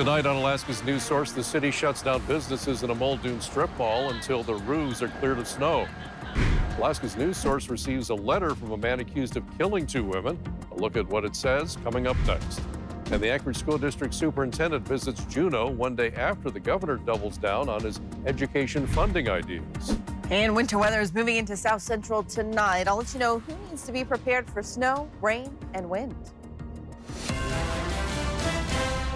Tonight on Alaska's News Source, the city shuts down businesses in a Muldoon strip mall until the roofs are cleared of snow. Alaska's News Source receives a letter from a man accused of killing two women. A look at what it says coming up next. And the Anchorage School District Superintendent visits Juneau one day after the governor doubles down on his education funding ideas. And winter weather is moving into South Central tonight. I'll let you know who needs to be prepared for snow, rain, and wind.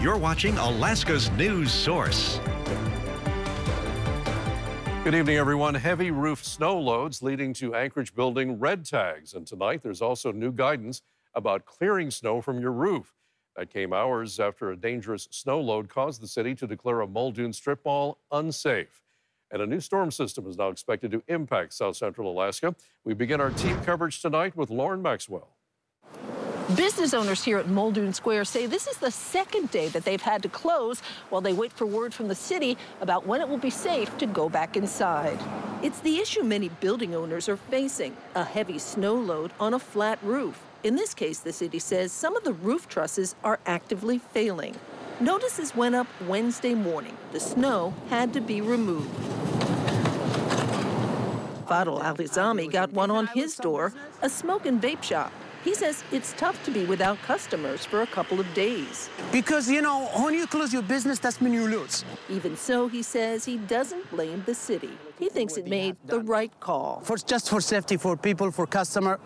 You're watching Alaska's News Source. Good evening, everyone. Heavy roof snow loads leading to Anchorage building red tags. And tonight, there's also new guidance about clearing snow from your roof. That came hours after a dangerous snow load caused the city to declare a Muldoon strip mall unsafe. And a new storm system is now expected to impact south central Alaska. We begin our team coverage tonight with Lauren Maxwell. Business owners here at Muldoon Square say this is the second day that they've had to close while they wait for word from the city about when it will be safe to go back inside. It's the issue many building owners are facing, a heavy snow load on a flat roof. In this case, the city says some of the roof trusses are actively failing. Notices went up Wednesday morning. The snow had to be removed. Fadl Alizami got one on his door, a smoke and vape shop. He says it's tough to be without customers for a couple of days. Because, you know, when you close your business, that's when you lose. Even so, he says he doesn't blame the city. He thinks it made the right call. For Just for safety for people, for customer,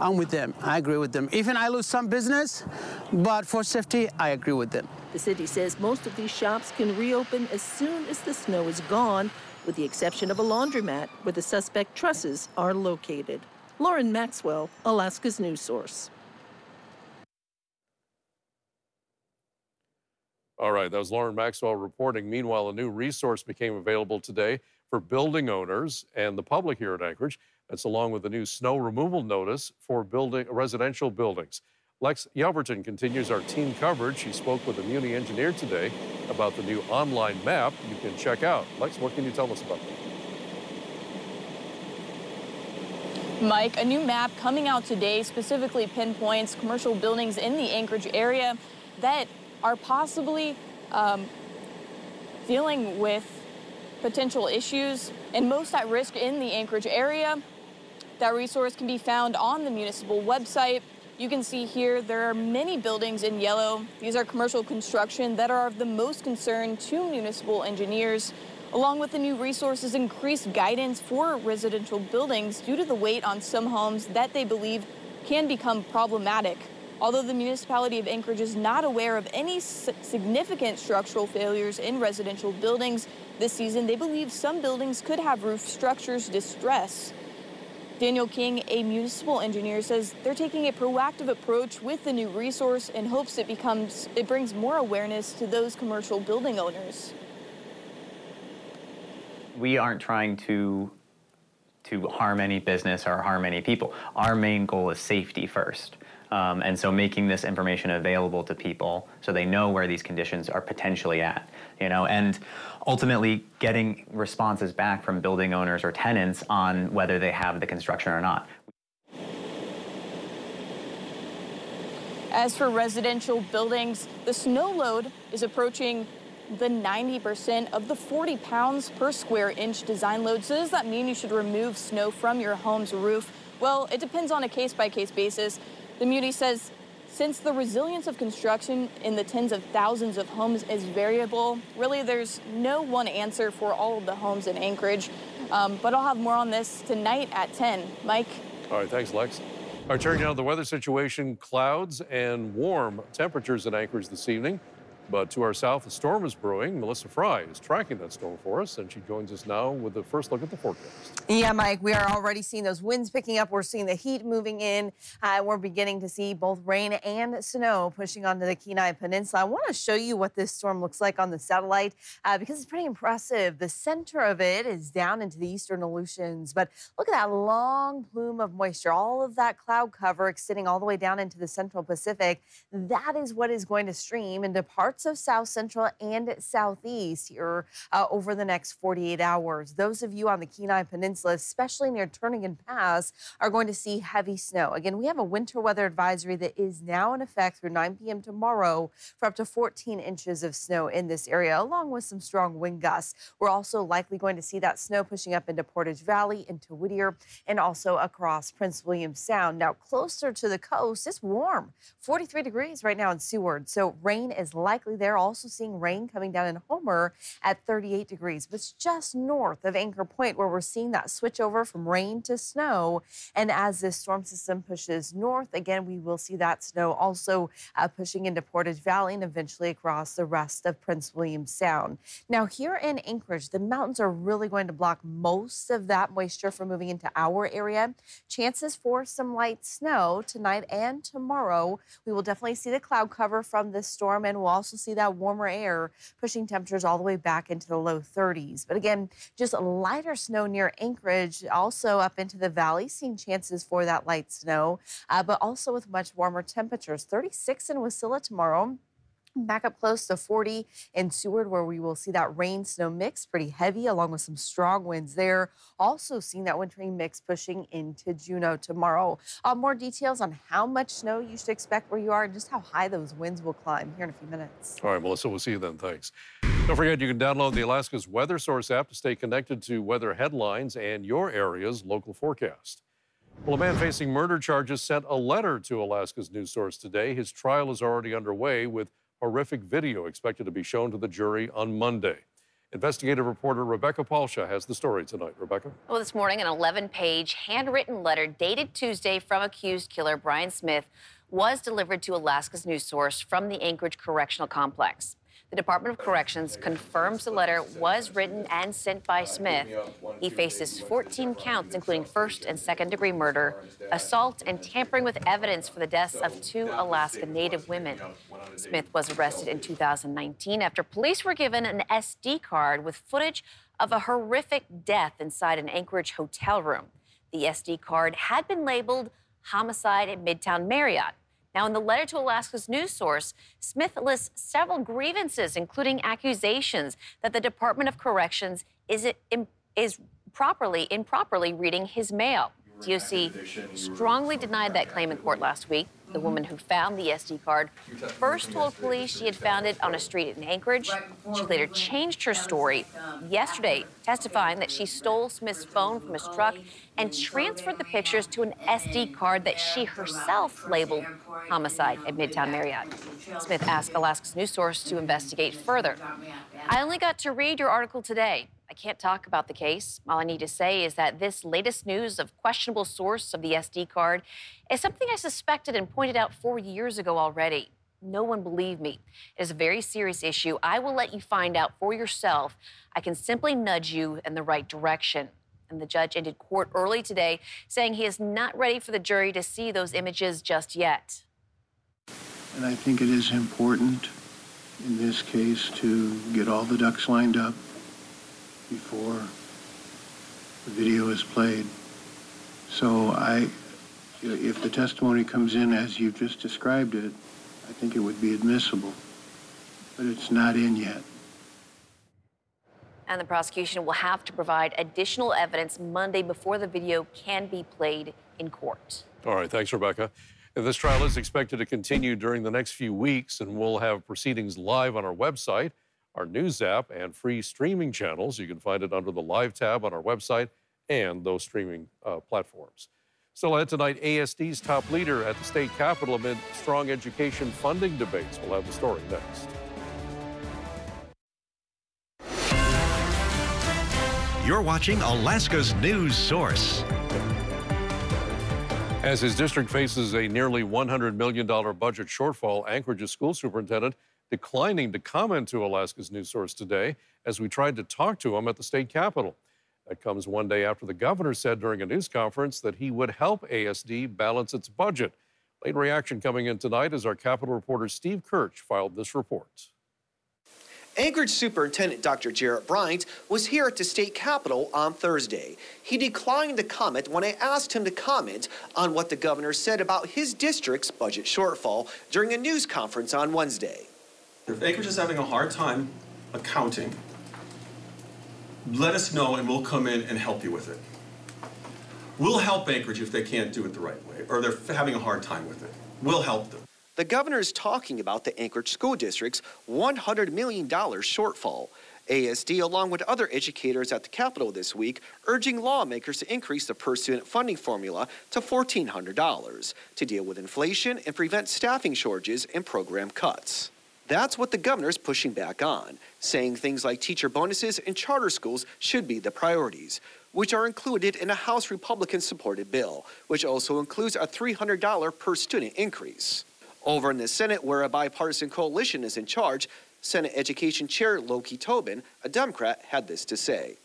I'm with them. I agree with them. Even I lose some business, but for safety, I agree with them. The city says most of these shops can reopen as soon as the snow is gone, with the exception of a laundromat where the suspect trusses are located. Lauren Maxwell, Alaska's News Source. All right, that was Lauren Maxwell reporting. Meanwhile, a new resource became available today for building owners and the public here at Anchorage. That's along with a new snow removal notice for building residential buildings. Lex Yelverton continues our team coverage. She spoke with a Muni engineer today about the new online map you can check out. Lex, what can you tell us about that? Mike, a new map coming out today specifically pinpoints commercial buildings in the Anchorage area that are possibly um, dealing with potential issues and most at risk in the Anchorage area. That resource can be found on the municipal website. You can see here there are many buildings in yellow. These are commercial construction that are of the most concern to municipal engineers. Along with the new resources, increased guidance for residential buildings due to the weight on some homes that they believe can become problematic. Although the municipality of Anchorage is not aware of any significant structural failures in residential buildings this season, they believe some buildings could have roof structures distress. Daniel King, a municipal engineer, says they're taking a proactive approach with the new resource in hopes it becomes it brings more awareness to those commercial building owners we aren't trying to to harm any business or harm any people. Our main goal is safety first. Um, and so making this information available to people so they know where these conditions are potentially at, you know, and ultimately getting responses back from building owners or tenants on whether they have the construction or not. As for residential buildings, the snow load is approaching the 90% of the 40 pounds per square inch design load. So does that mean you should remove snow from your home's roof? Well, it depends on a case-by-case -case basis. The Muni says since the resilience of construction in the tens of thousands of homes is variable, really there's no one answer for all of the homes in Anchorage. Um, but I'll have more on this tonight at 10. Mike? All right, thanks, Lex. Right, turning now to the weather situation, clouds and warm temperatures in Anchorage this evening. But to our south, a storm is brewing. Melissa Frey is tracking that storm for us, and she joins us now with the first look at the forecast. Yeah, Mike, we are already seeing those winds picking up. We're seeing the heat moving in. Uh, we're beginning to see both rain and snow pushing onto the Kenai Peninsula. I want to show you what this storm looks like on the satellite uh, because it's pretty impressive. The center of it is down into the eastern Aleutians, but look at that long plume of moisture, all of that cloud cover extending all the way down into the central Pacific. That is what is going to stream into parts parts of South Central and Southeast here uh, over the next 48 hours. Those of you on the Kenai Peninsula, especially near Turnagain Pass, are going to see heavy snow. Again, we have a winter weather advisory that is now in effect through 9 p.m. tomorrow for up to 14 inches of snow in this area, along with some strong wind gusts. We're also likely going to see that snow pushing up into Portage Valley, into Whittier, and also across Prince William Sound. Now, closer to the coast, it's warm, 43 degrees right now in Seward, so rain is likely likely there. Also seeing rain coming down in Homer at 38 degrees, but it's just north of Anchor Point where we're seeing that switch over from rain to snow. And as this storm system pushes north, again, we will see that snow also uh, pushing into Portage Valley and eventually across the rest of Prince William Sound. Now, here in Anchorage, the mountains are really going to block most of that moisture from moving into our area. Chances for some light snow tonight and tomorrow. We will definitely see the cloud cover from this storm and we'll also also see that warmer air pushing temperatures all the way back into the low 30s. But again, just lighter snow near Anchorage, also up into the valley, seeing chances for that light snow, uh, but also with much warmer temperatures. 36 in Wasilla tomorrow back up close to 40 in Seward, where we will see that rain snow mix pretty heavy, along with some strong winds there. Also, seeing that wintry mix pushing into Juneau tomorrow. Uh, more details on how much snow you should expect where you are and just how high those winds will climb here in a few minutes. All right, Melissa, we'll see you then. Thanks. Don't forget, you can download the Alaska's Weather Source app to stay connected to weather headlines and your area's local forecast. Well, a man facing murder charges sent a letter to Alaska's News Source today. His trial is already underway with horrific video expected to be shown to the jury on Monday. Investigative reporter Rebecca Palsha has the story tonight. Rebecca? Well, this morning, an 11 page handwritten letter dated Tuesday from accused killer Brian Smith was delivered to Alaska's news source from the Anchorage Correctional Complex. The Department of Corrections confirms the letter was written and sent by Smith. He faces 14 counts, including first and second degree murder, assault, and tampering with evidence for the deaths of two Alaska Native women. Smith was arrested in 2019 after police were given an SD card with footage of a horrific death inside an Anchorage hotel room. The SD card had been labeled homicide at Midtown Marriott. Now, in the letter to Alaska's news source, Smith lists several grievances, including accusations that the Department of Corrections is, is properly, improperly reading his mail. DOC strongly denied that claim in court last week. The woman who found the SD card first told police she had found it on a street in Anchorage. She later changed her story yesterday, testifying that she stole Smith's phone from his truck and transferred the pictures to an SD card that she herself labeled homicide at Midtown Marriott. Smith asked Alaska's news source to investigate further. I only got to read your article today. I can't talk about the case. All I need to say is that this latest news of questionable source of the SD card is something I suspected and pointed out four years ago already. No one believed me. It is a very serious issue. I will let you find out for yourself. I can simply nudge you in the right direction. And the judge ended court early today, saying he is not ready for the jury to see those images just yet. And I think it is important in this case to get all the ducks lined up before the video is played. So I, if the testimony comes in as you've just described it, I think it would be admissible. But it's not in yet. And the prosecution will have to provide additional evidence Monday before the video can be played in court. All right, thanks, Rebecca. This trial is expected to continue during the next few weeks, and we'll have proceedings live on our website our news app, and free streaming channels. You can find it under the Live tab on our website and those streaming uh, platforms. Still ahead tonight, ASD's top leader at the state capitol amid strong education funding debates. We'll have the story next. You're watching Alaska's news source. As his district faces a nearly $100 million budget shortfall, Anchorage's school superintendent declining to comment to Alaska's news source today as we tried to talk to him at the state capitol. That comes one day after the governor said during a news conference that he would help ASD balance its budget. Late reaction coming in tonight as our Capitol reporter Steve Kirch filed this report. Anchorage Superintendent Dr. Jharrett Bryantt was here at the state capitol on Thursday. He declined to comment when I asked him to comment on what the governor said about his district's budget shortfall during a news conference on Wednesday. If Anchorage is having a hard time accounting, let us know and we'll come in and help you with it. We'll help Anchorage if they can't do it the right way or they're having a hard time with it. We'll help them. The governor is talking about the Anchorage School District's $100 million shortfall. ASD, along with other educators at the Capitol this week, urging lawmakers to increase the per student funding formula to $1,400 to deal with inflation and prevent staffing shortages and program cuts. That's what the governor is pushing back on, saying things like teacher bonuses and charter schools should be the priorities, which are included in a House Republican supported bill, which also includes a $300 per student increase. Over in the Senate, where a bipartisan coalition is in charge, Senate Education Chair Loki Tobin, a Democrat, had this to say.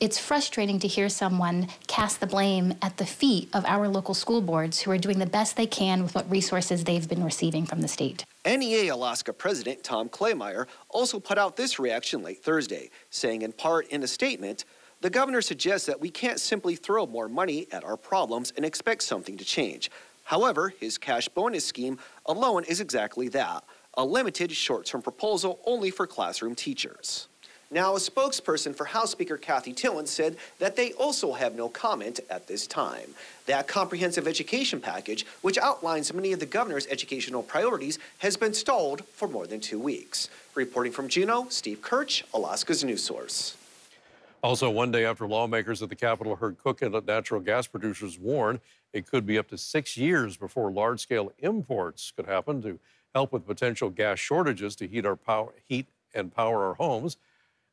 It's frustrating to hear someone cast the blame at the feet of our local school boards who are doing the best they can with what resources they've been receiving from the state. NEA Alaska President Tom Klaameyer also put out this reaction late Thursday, saying in part in a statement, the governor suggests that we can't simply throw more money at our problems and expect something to change. However, his cash bonus scheme alone is exactly that a limited short term proposal only for classroom teachers. Now, a spokesperson for House Speaker Cathy Tilton said that they also have no comment at this time. That comprehensive education package, which outlines many of the governor's educational priorities, has been stalled for more than two weeks. Reporting from Juneau, Steve Kirch, Alaska's News Source. Also, one day after lawmakers at the Capitol heard Cook Inlet natural gas producers warn it could be up to six years before large scale imports could happen to help with potential gas shortages to heat, our heat and power our homes.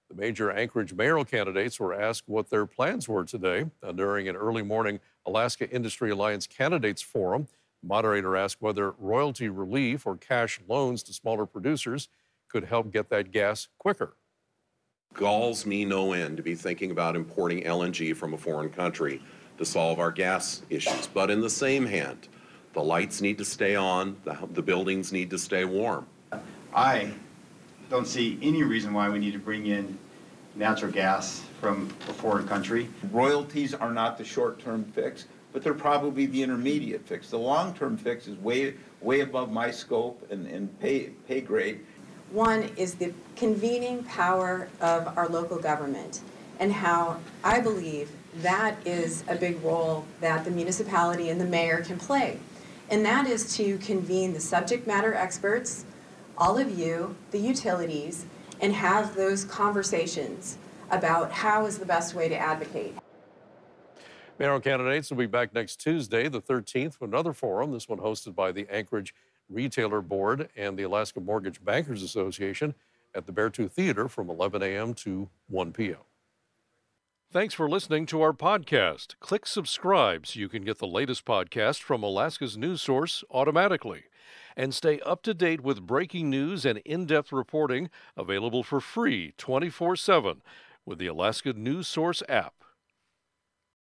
The major Anchorage mayoral candidates were asked what their plans were today uh, during an early morning Alaska Industry Alliance Candidates Forum. The moderator asked whether royalty relief or cash loans to smaller producers could help get that gas quicker. Galls me no end to be thinking about importing LNG from a foreign country to solve our gas issues. But in the same hand, the lights need to stay on, the, the buildings need to stay warm. I don't see any reason why we need to bring in natural gas from a foreign country. Royalties are not the short-term fix, but they're probably the intermediate fix. The long-term fix is way, way above my scope and, and pay, pay grade. One is the convening power of our local government and how I believe that is a big role that the municipality and the mayor can play. And that is to convene the subject matter experts, all of you, the utilities, and have those conversations about how is the best way to advocate. Mayoral candidates will be back next Tuesday, the 13th, for another forum. This one hosted by the Anchorage Retailer Board and the Alaska Mortgage Bankers Association at the Beartooth Theater from 11 a.m. to 1 p.m. Thanks for listening to our podcast. Click subscribe so you can get the latest podcast from Alaska's news source automatically. And stay up to date with breaking news and in depth reporting available for free 24 7 with the Alaska News Source app.